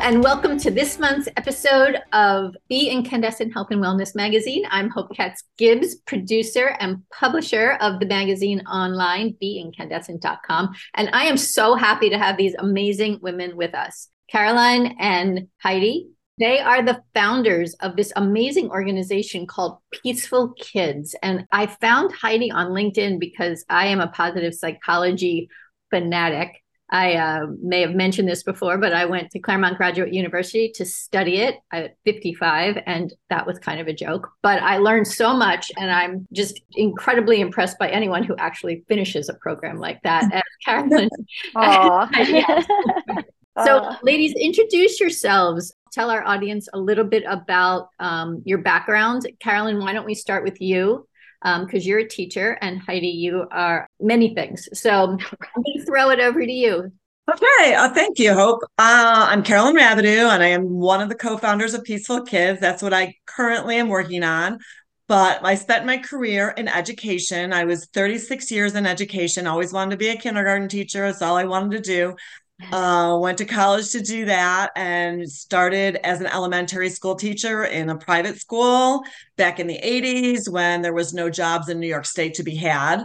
And welcome to this month's episode of BeInkandescent Health and Wellness Magazine. I'm Hope Katz Gibbs, producer and publisher of the magazine online, beinkandescent.com. And I am so happy to have these amazing women with us Carolyn and Heidi. They are the founders of this amazing organization called PeaceFull Kids. And I found Heidi on LinkedIn because I am a positive psychology fanatic. I uh, may have mentioned this before, but I went to Claremont Graduate University to study it at 55, and that was kind of a joke. But I learned so much, and I'm just incredibly impressed by anyone who actually finishes a program like that. As Carolyn. so, ladies, introduce yourselves. Tell our audience a little bit about um, your background. Carolyn, why don't we start with you? Because um, you're a teacher and Heidi, you are many things. So I'm going to throw it over to you. Okay, uh, thank you, Hope. Uh, I'm Carolyn Rabidoux, and I am one of the co-founders of PeaceFull Kids. That's what I currently am working on. But I spent my career in education. I was 36 years in education. Always wanted to be a kindergarten teacher. That's all I wanted to do. Uh, went to college to do that and started as an elementary school teacher in a private school back in the 80s when there was no jobs in New York State to be had.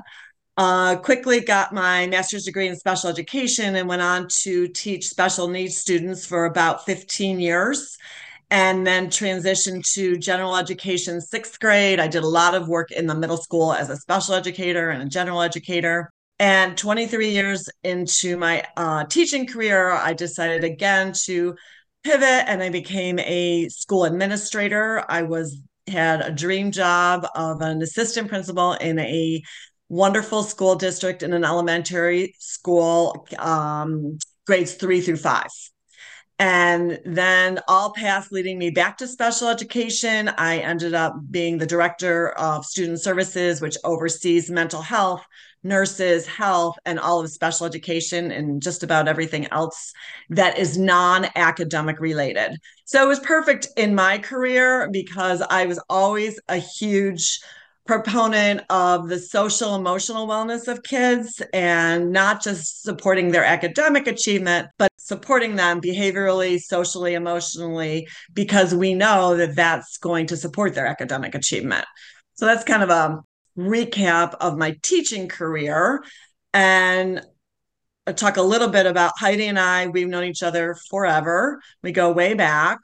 Uh, quickly got my master's degree in special education and went on to teach special needs students for about 15 years and then transitioned to general education sixth grade. I did a lot of work in the middle school as a special educator and a general educator. And 23 years into my uh, teaching career, I decided again to pivot and I became a school administrator. I was had a dream job of an assistant principal in a wonderful school district in an elementary school, um, grades three through five. And then all paths leading me back to special education. I ended up being the director of student services, which oversees mental health, nurses, health, and all of special education and just about everything else that is non academic related. So it was perfect in my career because I was always a huge proponent of the social emotional wellness of kids and not just supporting their academic achievement but supporting them behaviorally socially emotionally because we know that that's going to support their academic achievement so that's kind of a recap of my teaching career and I'll talk a little bit about Heidi and I. We've known each other forever. We go way back.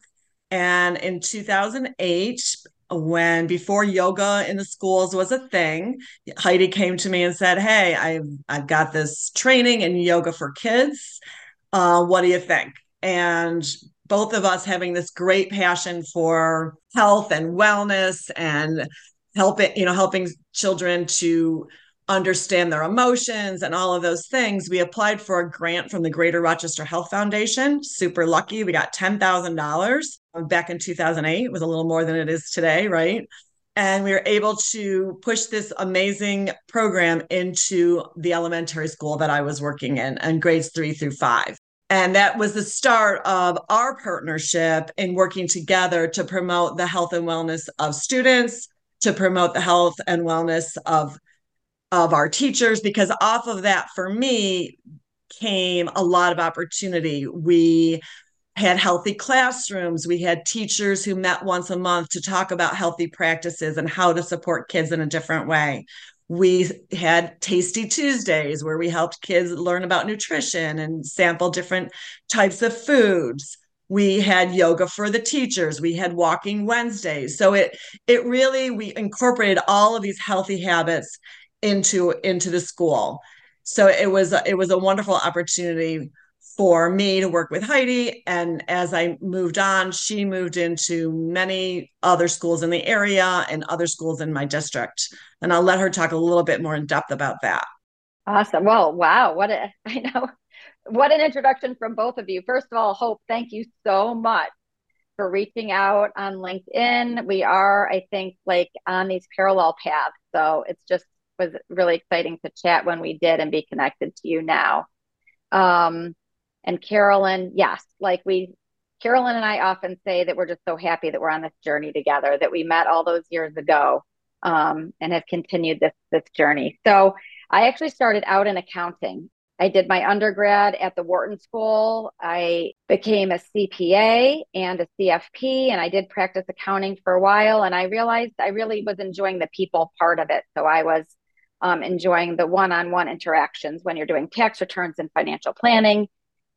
And in 2008, when before yoga in the schools was a thing, Heidi came to me and said, "Hey, I've I've got this training in yoga for kids. Uh, what do you think?" And both of us having this great passion for health and wellness and helping, you know, helping children to understand their emotions and all of those things, we applied for a grant from the Greater Rochester Health Foundation. Super lucky. We got $10,000 back in 2008. It was a little more than it is today, right? And we were able to push this amazing program into the elementary school that I was working in and grades three through five. And that was the start of our partnership in working together to promote the health and wellness of students, to promote the health and wellness of of our teachers because off of that for me came a lot of opportunity. We had healthy classrooms. We had teachers who met once a month to talk about healthy practices and how to support kids in a different way. We had tasty tuesdays where we helped kids learn about nutrition and sample different types of foods we had yoga for the teachers we had walking wednesdays so it it really we incorporated all of these healthy habits into into the school. So it was it was a wonderful opportunity for me to work with Heidi. And as I moved on, she moved into many other schools in the area and other schools in my district. And I'll let her talk a little bit more in depth about that. Awesome. Well, wow. What a, I know, what an introduction from both of you. First of all, Hope, thank you so much for reaching out on LinkedIn. We are, I think, like on these parallel paths. So it's just was really exciting to chat when we did and be connected to you now. Um, and Carolyn, yes, like we, Carolyn and I often say that we're just so happy that we're on this journey together, that we met all those years ago um, and have continued this this journey. So I actually started out in accounting I did my undergrad at the Wharton School. I became a CPA and a CFP, and I did practice accounting for a while. And I realized I really was enjoying the people part of it. So I was um, enjoying the one on one interactions when you're doing tax returns and financial planning.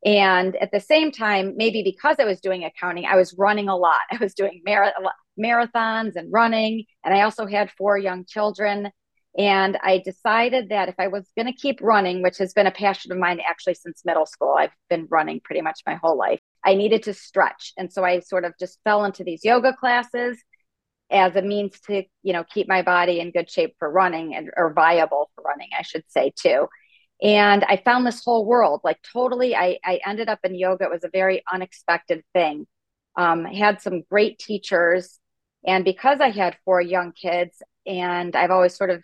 And at the same time, maybe because I was doing accounting, I was running a lot. I was doing mar- marathons and running. And I also had four young children. And I decided that if I was going to keep running, which has been a passion of mine actually since middle school, I've been running pretty much my whole life, I needed to stretch. And so I sort of just fell into these yoga classes as a means to, you know, keep my body in good shape for running and or viable for running, I should say too. And I found this whole world like totally. I, I ended up in yoga. It was a very unexpected thing. Um, had some great teachers. And because I had four young kids, and I've always sort of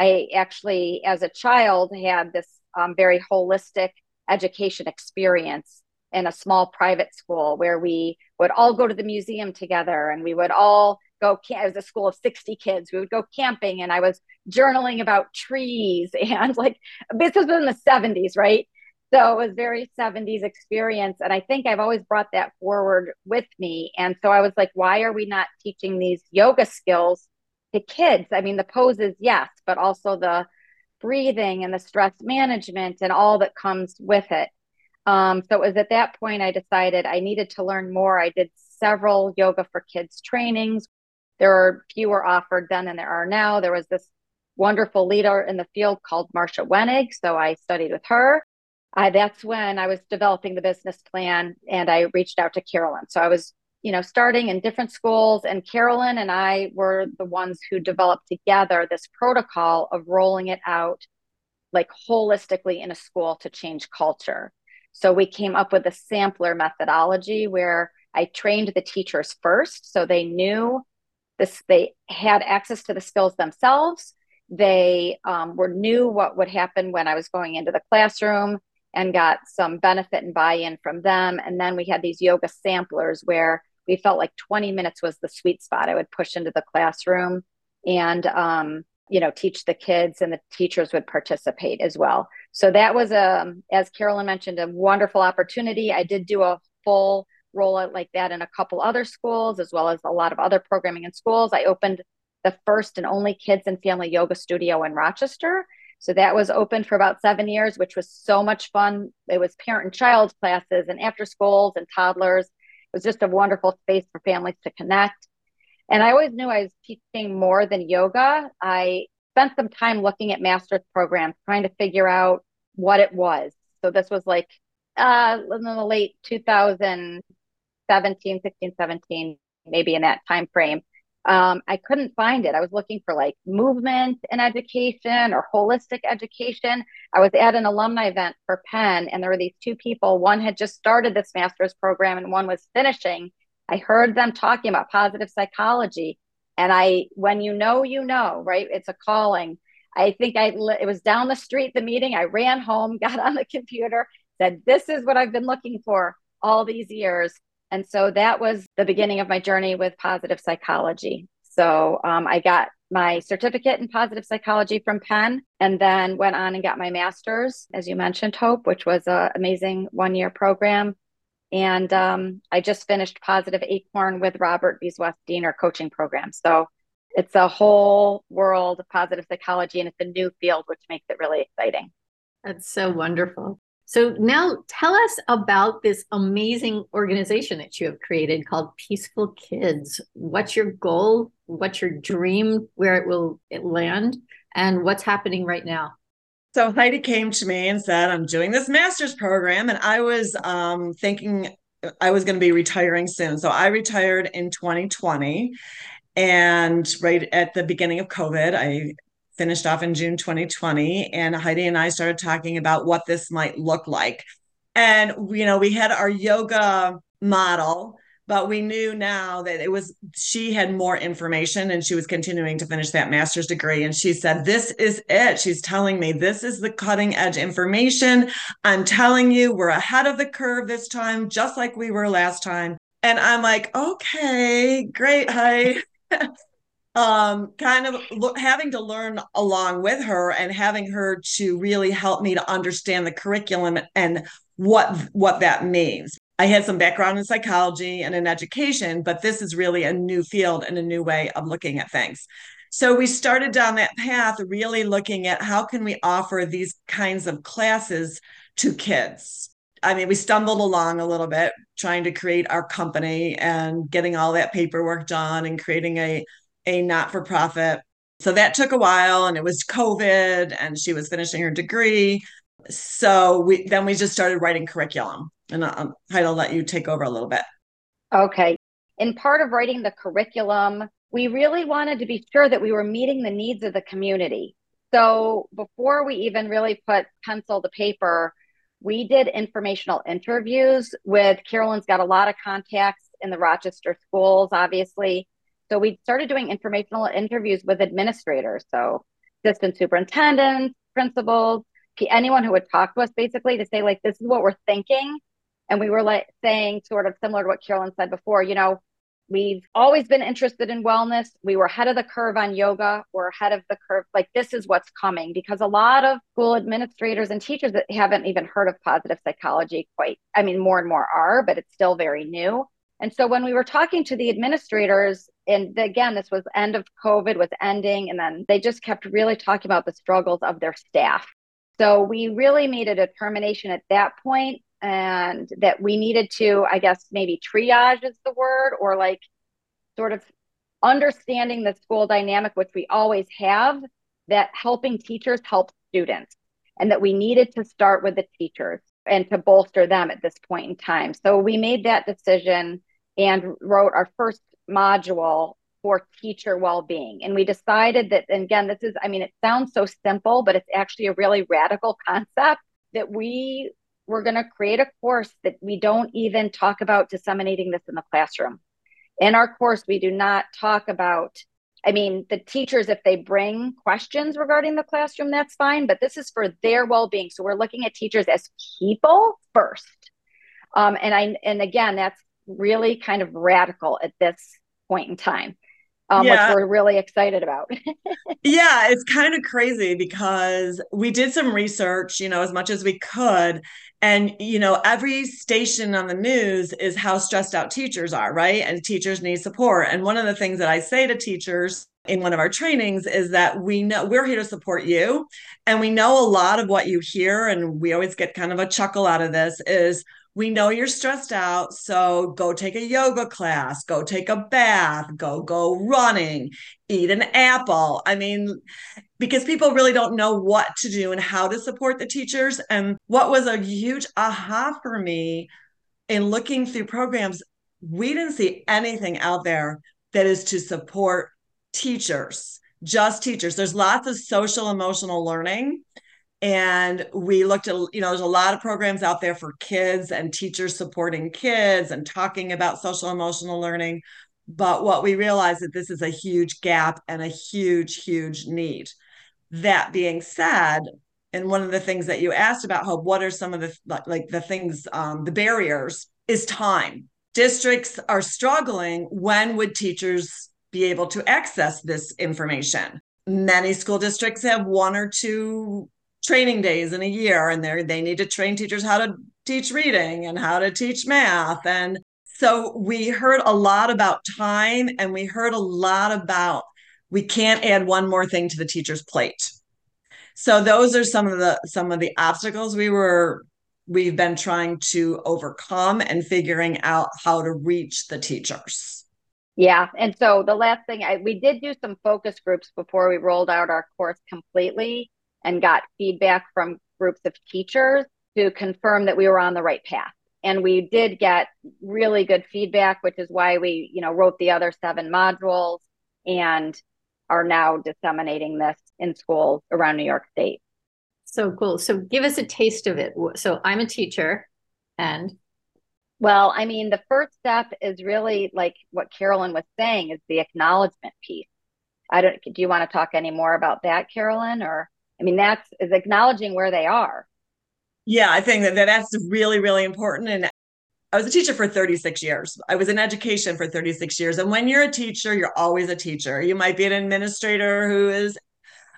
I actually, as a child, had this um, very holistic education experience in a small private school where we would all go to the museum together and we would all go it was a school of 60 kids. We would go camping and i was journaling about trees and like this was in the 70s right? So it was very 70s experience and i think i've always brought that forward with me. And so i was like why are we not teaching these yoga skills to kids. I mean, the poses, yes, but also the breathing and the stress management and all that comes with it. Um, so it was at that point I decided I needed to learn more. I did several yoga for kids trainings. There are fewer offered then than there are now. There was this wonderful leader in the field called Marsha Wenig. So I studied with her. I, that's when I was developing the business plan and I reached out to Carolyn. So I was you know, starting in different schools. And Carolyn and I were the ones who developed together this protocol of rolling it out like holistically in a school to change culture. So we came up with a sampler methodology where I trained the teachers first so they knew this, they had access to the skills themselves. They um, were knew what would happen when I was going into the classroom and got some benefit and buy-in from them. And then we had these yoga samplers where we felt like 20 minutes was the sweet spot. I would push into the classroom and, um, you know, teach the kids and the teachers would participate as well. So that was, a, um, as Carolyn mentioned, a wonderful opportunity. I did do a full rollout like that in a couple other schools, as well as a lot of other programming in schools. I opened the first and only kids and family yoga studio in Rochester. So that was open for about seven years, which was so much fun. It was parent and child classes and after schools and toddlers was just a wonderful space for families to connect. And I always knew I was teaching more than yoga. I spent some time looking at master's programs, trying to figure out what it was. So this was like uh, in the late 2017, 16, 17, maybe in that time frame um, I couldn't find it. I was looking for like movement and education or holistic education. I was at an alumni event for Penn, and there were these two people. One had just started this master's program, and one was finishing. I heard them talking about positive psychology. And I, when you know, you know, right? It's a calling. I think I, it was down the street, the meeting. I ran home, got on the computer, said, This is what I've been looking for all these years. And so that was the beginning of my journey with positive psychology. So um, I got my certificate in positive psychology from Penn and then went on and got my master's, as you mentioned, Hope, which was an amazing one year program. And um, I just finished Positive Acorn with Robert Biswas-Diener coaching program. So it's a whole world of positive psychology and it's a new field, which makes it really exciting. That's so wonderful. So now tell us about this amazing organization that you have created called PeaceFull Kids. What's your goal? What's your dream? Where it will land? And what's happening right now? So Heidi came to me and said, I'm doing this master's program. And I was um, thinking I was going to be retiring soon. So I retired in 2020. And right at the beginning of COVID, I finished off in June 2020. And Heidi and I started talking about what this might look like. And, you know, we had our yoga model, but we knew now that it was, she had more information and she was continuing to finish that master's degree. And she said, This is it. She's telling me this is the cutting edge information. I'm telling you, we're ahead of the curve this time, just like we were last time. And I'm like, okay, great, Heidi. um kind of lo- having to learn along with her and having her to really help me to understand the curriculum and what what that means. I had some background in psychology and in education but this is really a new field and a new way of looking at things. So we started down that path really looking at how can we offer these kinds of classes to kids. I mean, we stumbled along a little bit trying to create our company and getting all that paperwork done and creating a a not for profit. So that took a while and it was COVID and she was finishing her degree. So we then we just started writing curriculum. And um, I'll, I'll let you take over a little bit. Okay. In part of writing the curriculum, we really wanted to be sure that we were meeting the needs of the community. So before we even really put pencil to paper, we did informational interviews with Carolyn's got a lot of contacts in the Rochester schools, obviously. So we started doing informational interviews with administrators, so assistant superintendents, principals, anyone who would talk to us basically to say like this is what we're thinking. And we were like saying sort of similar to what Carolyn said before, you know, we've always been interested in wellness. We were ahead of the curve on yoga. We're ahead of the curve. Like this is what's coming because a lot of school administrators and teachers that haven't even heard of positive psychology quite. I mean, more and more are, but it's still very new. And so when we were talking to the administrators, and again, this was end of COVID was ending, and then they just kept really talking about the struggles of their staff. So we really made a determination at that point and that we needed to, I guess, maybe triage is the word, or like sort of understanding the school dynamic, which we always have, that helping teachers help students, and that we needed to start with the teachers and to bolster them at this point in time. So we made that decision and wrote our first module for teacher well-being. And we decided that and again this is i mean it sounds so simple but it's actually a really radical concept that we were going to create a course that we don't even talk about disseminating this in the classroom. In our course we do not talk about i mean the teachers if they bring questions regarding the classroom that's fine but this is for their well-being. So we're looking at teachers as people first. Um, and i and again that's really kind of radical at this point in time, um, yeah. which we're really excited about. yeah, it's kind of crazy because we did some research, you know, as much as we could. And, you know, every station on the news is how stressed out teachers are, right? And teachers need support. And one of the things that I say to teachers in one of our trainings is that we know we're here to support you. And we know a lot of what you hear. And we always get kind of a chuckle out of this is, we know you're stressed out so go take a yoga class go take a bath go go running eat an apple. I mean because people really don't know what to do and how to support the teachers. And what was a huge aha for me in looking through programs we didn't see anything out there that is to support teachers just teachers. There's lots of social emotional learning and we looked at you know there's a lot of programs out there for kids and teachers supporting kids and talking about social emotional learning. But what we realized that this is a huge gap and a huge huge need. That being said and one of the things that you asked about hope what are some of the like the things um, the barriers is time. Districts are struggling. When would teachers be able to access this information? Many school districts have one or two training days in a year and they they need to train teachers how to teach reading and how to teach math. And so we heard a lot about time and we heard a lot about we can't add one more thing to the teacher's plate. So those are some of the some of the obstacles we were we've been trying to overcome and figuring out how to reach the teachers. Yeah and so the last thing I, we did do some focus groups before we rolled out our course completely and got feedback from groups of teachers to confirm that we were on the right path. And we did get really good feedback, which is why we, you know, wrote the other seven modules and are now disseminating this in schools around New York State. So cool. So give us a taste of it. So I'm a teacher and well, I mean, the first step is really like what Carolyn was saying is the acknowledgement piece. I don't do you want to talk any more about that, Carolyn, or I mean, that's is acknowledging where they are. Yeah, I think that that's really, really important. And I was a teacher for 36 years. I was in education for 36 years. And when you're a teacher, you're always a teacher. You might be an administrator who is,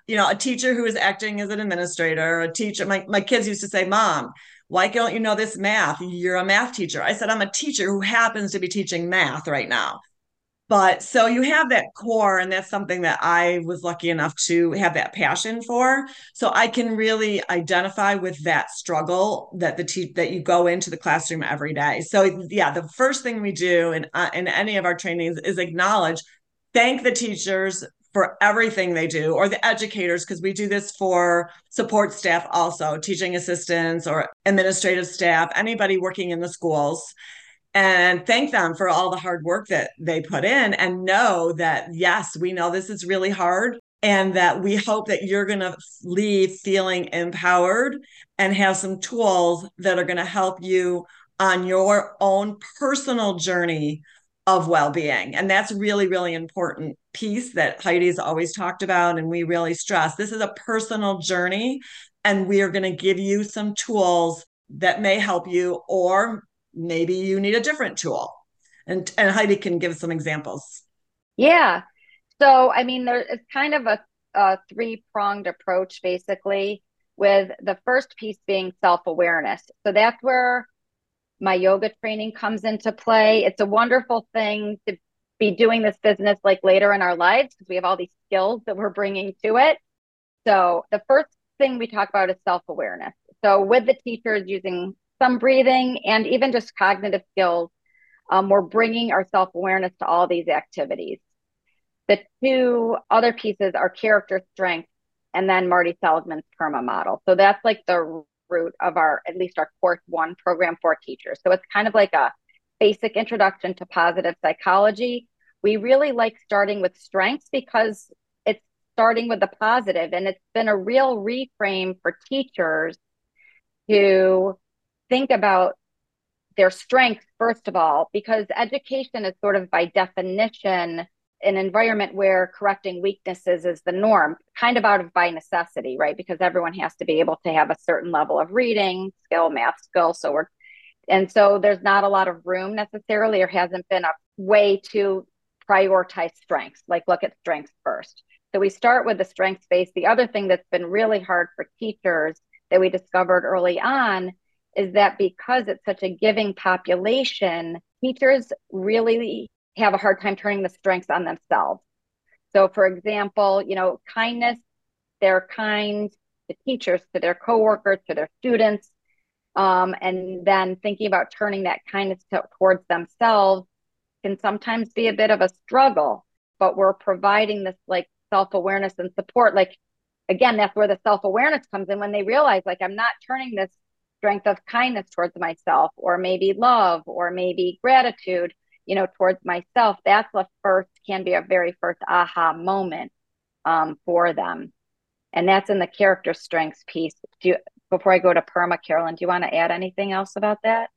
you know, a teacher who is acting as an administrator, a teacher. My, my kids used to say, Mom, why don't you know this math? You're a math teacher. I said, I'm a teacher who happens to be teaching math right now. But so you have that core, and that's something that I was lucky enough to have that passion for. So I can really identify with that struggle that the te- that you go into the classroom every day. So yeah, the first thing we do in uh, in any of our trainings is acknowledge, thank the teachers for everything they do, or the educators, because we do this for support staff also, teaching assistants or administrative staff, anybody working in the schools and thank them for all the hard work that they put in and know that yes we know this is really hard and that we hope that you're going to leave feeling empowered and have some tools that are going to help you on your own personal journey of well-being. And that's really really important piece that heidi's always talked about and we really stress. This is a personal journey and we are going to give you some tools that may help you or maybe you need a different tool. And and Heidi can give some examples. Yeah. So I mean, there it's kind of a, a three pronged approach, basically. With the first piece being self awareness. So that's where my yoga training comes into play. It's a wonderful thing to be doing this business like later in our lives because we have all these skills that we're bringing to it. So the first thing we talk about is self awareness. So with the teachers using some breathing, and even just cognitive skills. Um, we're bringing our self awareness to all these activities. The two other pieces are character strength and then Marty Seligman's PERMA model. So that's like the root of our, at least our course one program for teachers. So it's kind of like a basic introduction to positive psychology. We really like starting with strengths because it's starting with the positive and it's been a real reframe for teachers to think about their strengths first of all because education is sort of by definition an environment where correcting weaknesses is the norm kind of out of by necessity right? Because everyone has to be able to have a certain level of reading skill math skill so we're and so there's not a lot of room necessarily. Or hasn't been a way to prioritize strengths like look at strengths first. So we start with the strengths base. The other thing that's been really hard for teachers that we discovered early on is that because it's such a giving population, teachers really have a hard time turning the strengths on themselves. So, for example, you know, kindness, they're kind to teachers, to their coworkers, to their students. Um, and then thinking about turning that kindness to, towards themselves can sometimes be a bit of a struggle, but we're providing this like self awareness and support. Like, again, that's where the self awareness comes in when they realize, like, I'm not turning this strength of kindness towards myself or maybe love or maybe gratitude you know towards myself that's the first can be a very first aha moment um, for them. And that's in the character strengths piece. Do you, before i go to perma carolyn do you want to add anything else about that?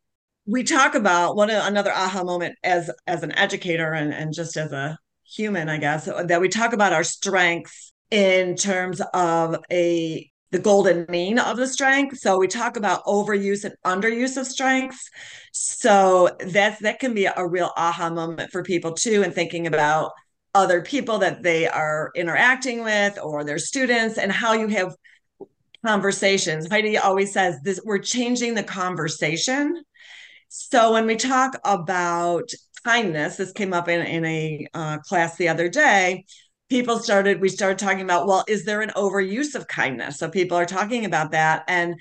We talk about one another aha moment as as an educator and, and just as a human i guess that we talk about our strengths in terms of a the golden mean of the strength. So we talk about overuse and underuse of strengths. So that's that can be a real aha moment for people too, and thinking about other people that they are interacting with or their students and how you have conversations. Heidi always says this we're changing the conversation. So when we talk about kindness, this came up in, in a uh, class the other day people started we started talking about well is there an overuse of kindness? So people are talking about that. And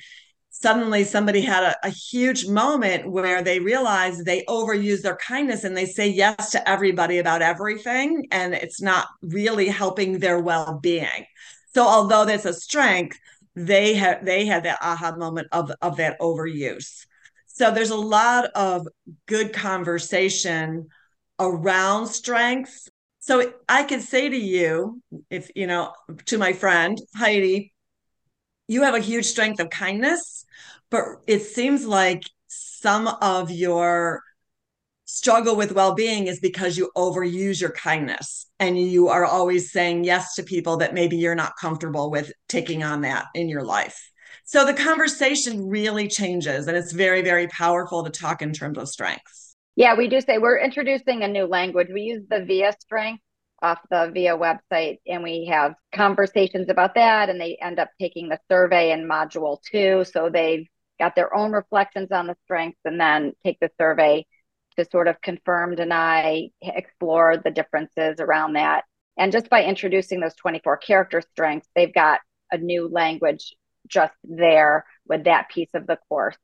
suddenly somebody had a, a, huge moment where they realized they overuse their kindness and they say yes to everybody about everything and it's not really helping their well-being. So although that's a strength they had they had that aha moment of of that overuse. So there's a lot of good conversation around strengths so I could say to you, if you know, to my friend Heidi, you have a huge strength of kindness, but it seems like some of your struggle with well-being is because you overuse your kindness and you are always saying yes to people that maybe you're not comfortable with taking on that in your life. So the conversation really changes and it's very, very powerful to talk in terms of strengths. Yeah, we do say we're introducing a new language. We use the VIA strength off the VIA website and we have conversations about that and they end up taking the survey in module two. So they've got their own reflections on the strengths and then take the survey to sort of confirm, deny, explore the differences around that. And just by introducing those 24 character strengths, they've got a new language just there with that piece of the course.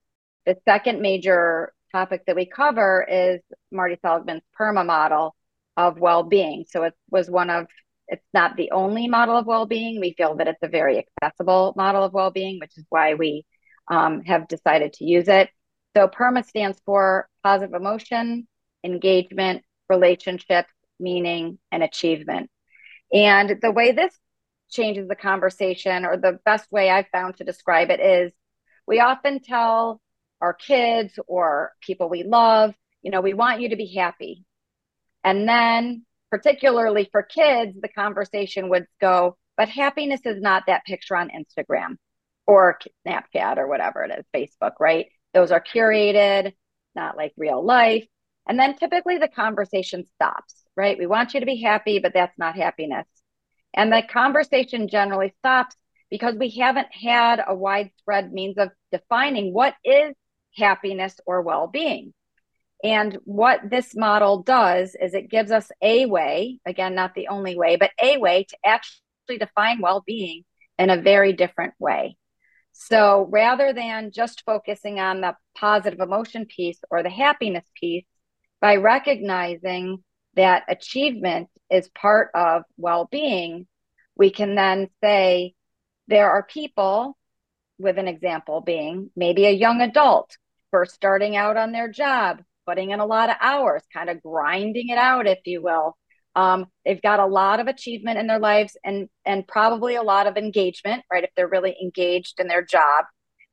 The second major topic that we cover is Marty Seligman's PERMA model of well being. So it was one of, it's not the only model of well being. We feel that it's a very accessible model of well being, which is why we um, have decided to use it. So PERMA stands for positive emotion, engagement, relationships, meaning, and achievement. And the way this changes the conversation, or the best way I've found to describe it, is we often tell our kids or people we love, you know, we want you to be happy. And then, particularly for kids, the conversation would go, but happiness is not that picture on Instagram or Snapchat or whatever it is, Facebook, right? Those are curated, not like real life. And then typically the conversation stops, right? We want you to be happy, but that's not happiness. And the conversation generally stops because we haven't had a widespread means of defining what is happiness or well being. And what this model does is it gives us a way, again, not the only way, but a way to actually define well being in a very different way. So rather than just focusing on the positive emotion piece or the happiness piece, by recognizing that achievement is part of well being, we can then say there are people, with an example being maybe a young adult first starting out on their job, putting in a lot of hours, kind of grinding it out, if you will. Um, they've got a lot of achievement in their lives and and probably a lot of engagement, right? If they're really engaged in their job,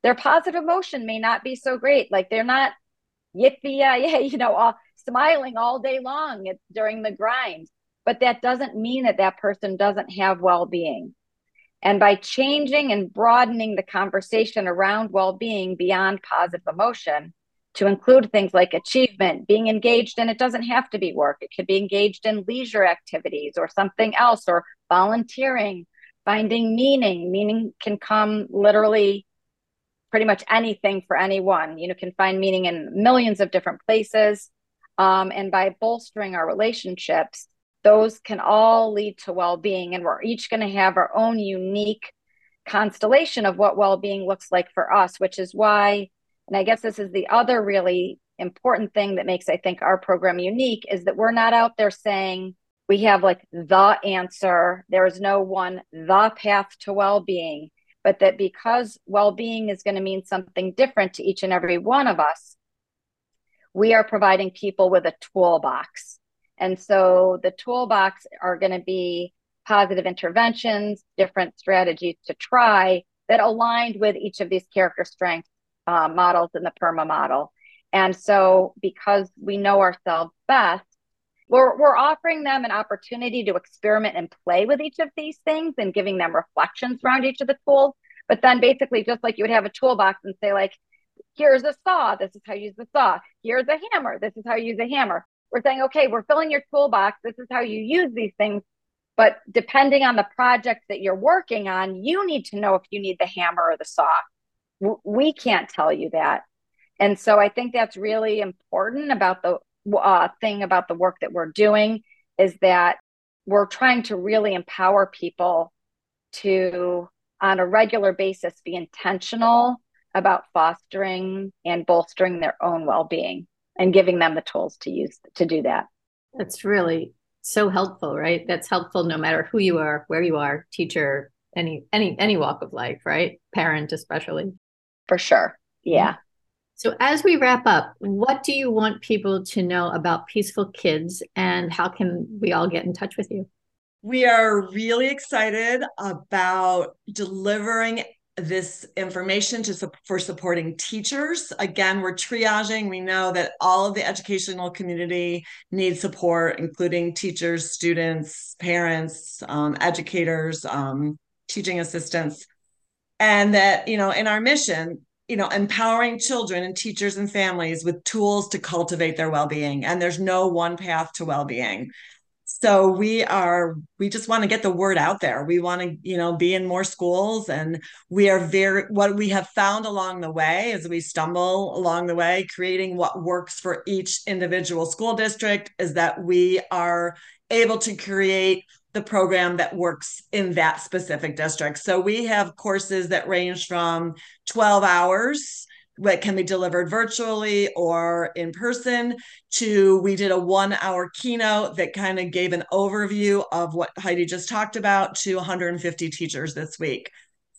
their positive emotion may not be so great. Like they're not yippee yeah, you know, all, smiling all day long during the grind. But that doesn't mean that that person doesn't have well being. And by changing and broadening the conversation around well being beyond positive emotion to include things like achievement, being engaged, and it doesn't have to be work, it could be engaged in leisure activities or something else, or volunteering, finding meaning. Meaning can come literally pretty much anything for anyone. You know, can find meaning in millions of different places. Um, and by bolstering our relationships, those can all lead to well being. And we're each going to have our own unique constellation of what well being looks like for us, which is why, and I guess this is the other really important thing that makes, I think, our program unique is that we're not out there saying, we have like the answer. There is no one, the path to well being but that because well being is going to mean something different to each and every one of us, we are providing people with a toolbox. And so the toolbox are going to be positive interventions, different strategies to try that aligned with each of these character strength uh, models in the PERMA model. And so, because we know ourselves best, we're, we're offering them an opportunity to experiment and play with each of these things and giving them reflections around each of the tools. But then basically, just like you would have a toolbox and say, like, here's a saw, this is how you use the saw. Here's a hammer, this is how you use a hammer. We're saying, okay, we're filling your toolbox. This is how you use these things. But depending on the project that you're working on, you need to know if you need the hammer or the saw. We can't tell you that. And so I think that's really important about the uh, thing about the work that we're doing is that we're trying to really empower people to, on a regular basis, be intentional about fostering and bolstering their own well-being and giving them the tools to use to do that. That's really so helpful, right? That's helpful no matter who you are, where you are, teacher, any any any walk of life, right? Parent especially. For sure. Yeah. Mm-hmm. So, as we wrap up, what do you want people to know about PeaceFull Kids and how can we all get in touch with you? We are really excited about delivering this information to for supporting teachers. Again, we're triaging. We know that all of the educational community needs support, including teachers, students, parents, um, educators, um, teaching assistants and that, you know, in our mission, you know, empowering children and teachers and families with tools to cultivate their well-being. And there's no one path to well-being. So we are we just want to get the word out there. We want to, you know, be in more schools and we are very what we have found along the way as we stumble along the way creating what works for each individual school district is that we are able to create the program that works in that specific district. So we have courses that range from 12 hours that can be delivered virtually or in person to we did a one hour keynote that kind of gave an overview of what Heidi just talked about to 150 teachers this week.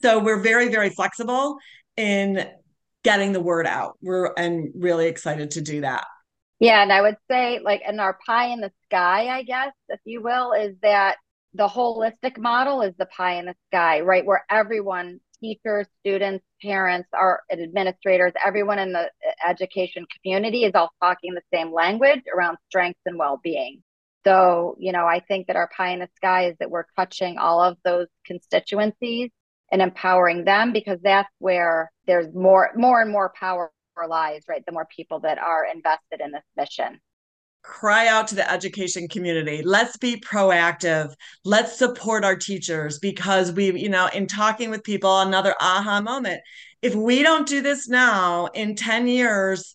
So we're very, very flexible in getting the word out. We're and really excited to do that. Yeah, and I would say like in our pie in the sky, I guess, if you will, is that the holistic model is the pie in the sky, right? Where everyone, teachers, students, parents, our administrators, everyone in the education community is all talking the same language around strengths and well-being. So, you know, I think that our pie in the sky is that we're touching all of those constituencies and empowering them because that's where there's more more and more power lies, right? The more people that are invested in this mission cry out to the education community let's be proactive. Let's support our teachers because we you know in talking with people another aha moment. If we don't do this now in 10 years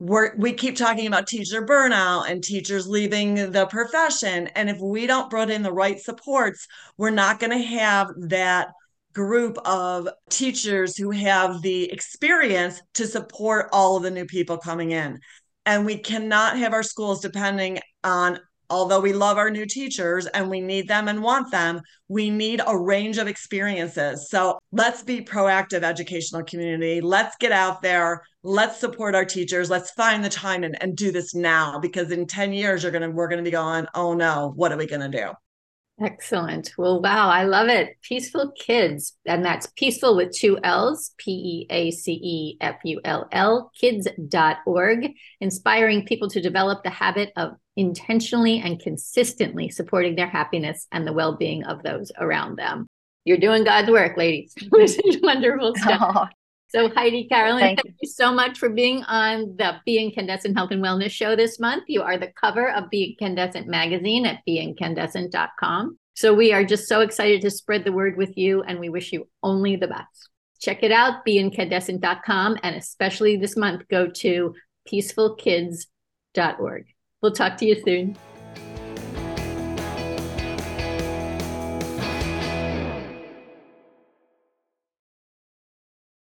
we're, we keep talking about teacher burnout and teachers leaving the profession. And if we don't put in the right supports we're not going to have that group of teachers who have the experience to support all of the new people coming in and we cannot have our schools depending on although we love our new teachers and we need them and want them, we need a range of experiences. So let's be proactive educational community. Let's get out there. Let's support our teachers. Let's find the time and, and do this now because in 10 years you're gonna we're gonna be going, oh no, what are we gonna do? Excellent. Well, wow, I love it. PeaceFull Kids. And that's peaceful with two L's, P E A C E F U L L, kids.org, inspiring people to develop the habit of intentionally and consistently supporting their happiness and the well being of those around them. You're doing God's work, ladies. this is wonderful stuff. Oh, so, Heidi Carolyn, thank, thank you. you. so much for being on the BeInkandescent Health and Wellness Show this month. You are the cover of BeInkandescent magazine at beinkandescent.com. So, we are just so excited to spread the word with you, and we wish you only the best. Check it out, beinkandescent.com, and especially this month, go to peacefullkids.org. We'll talk to you soon.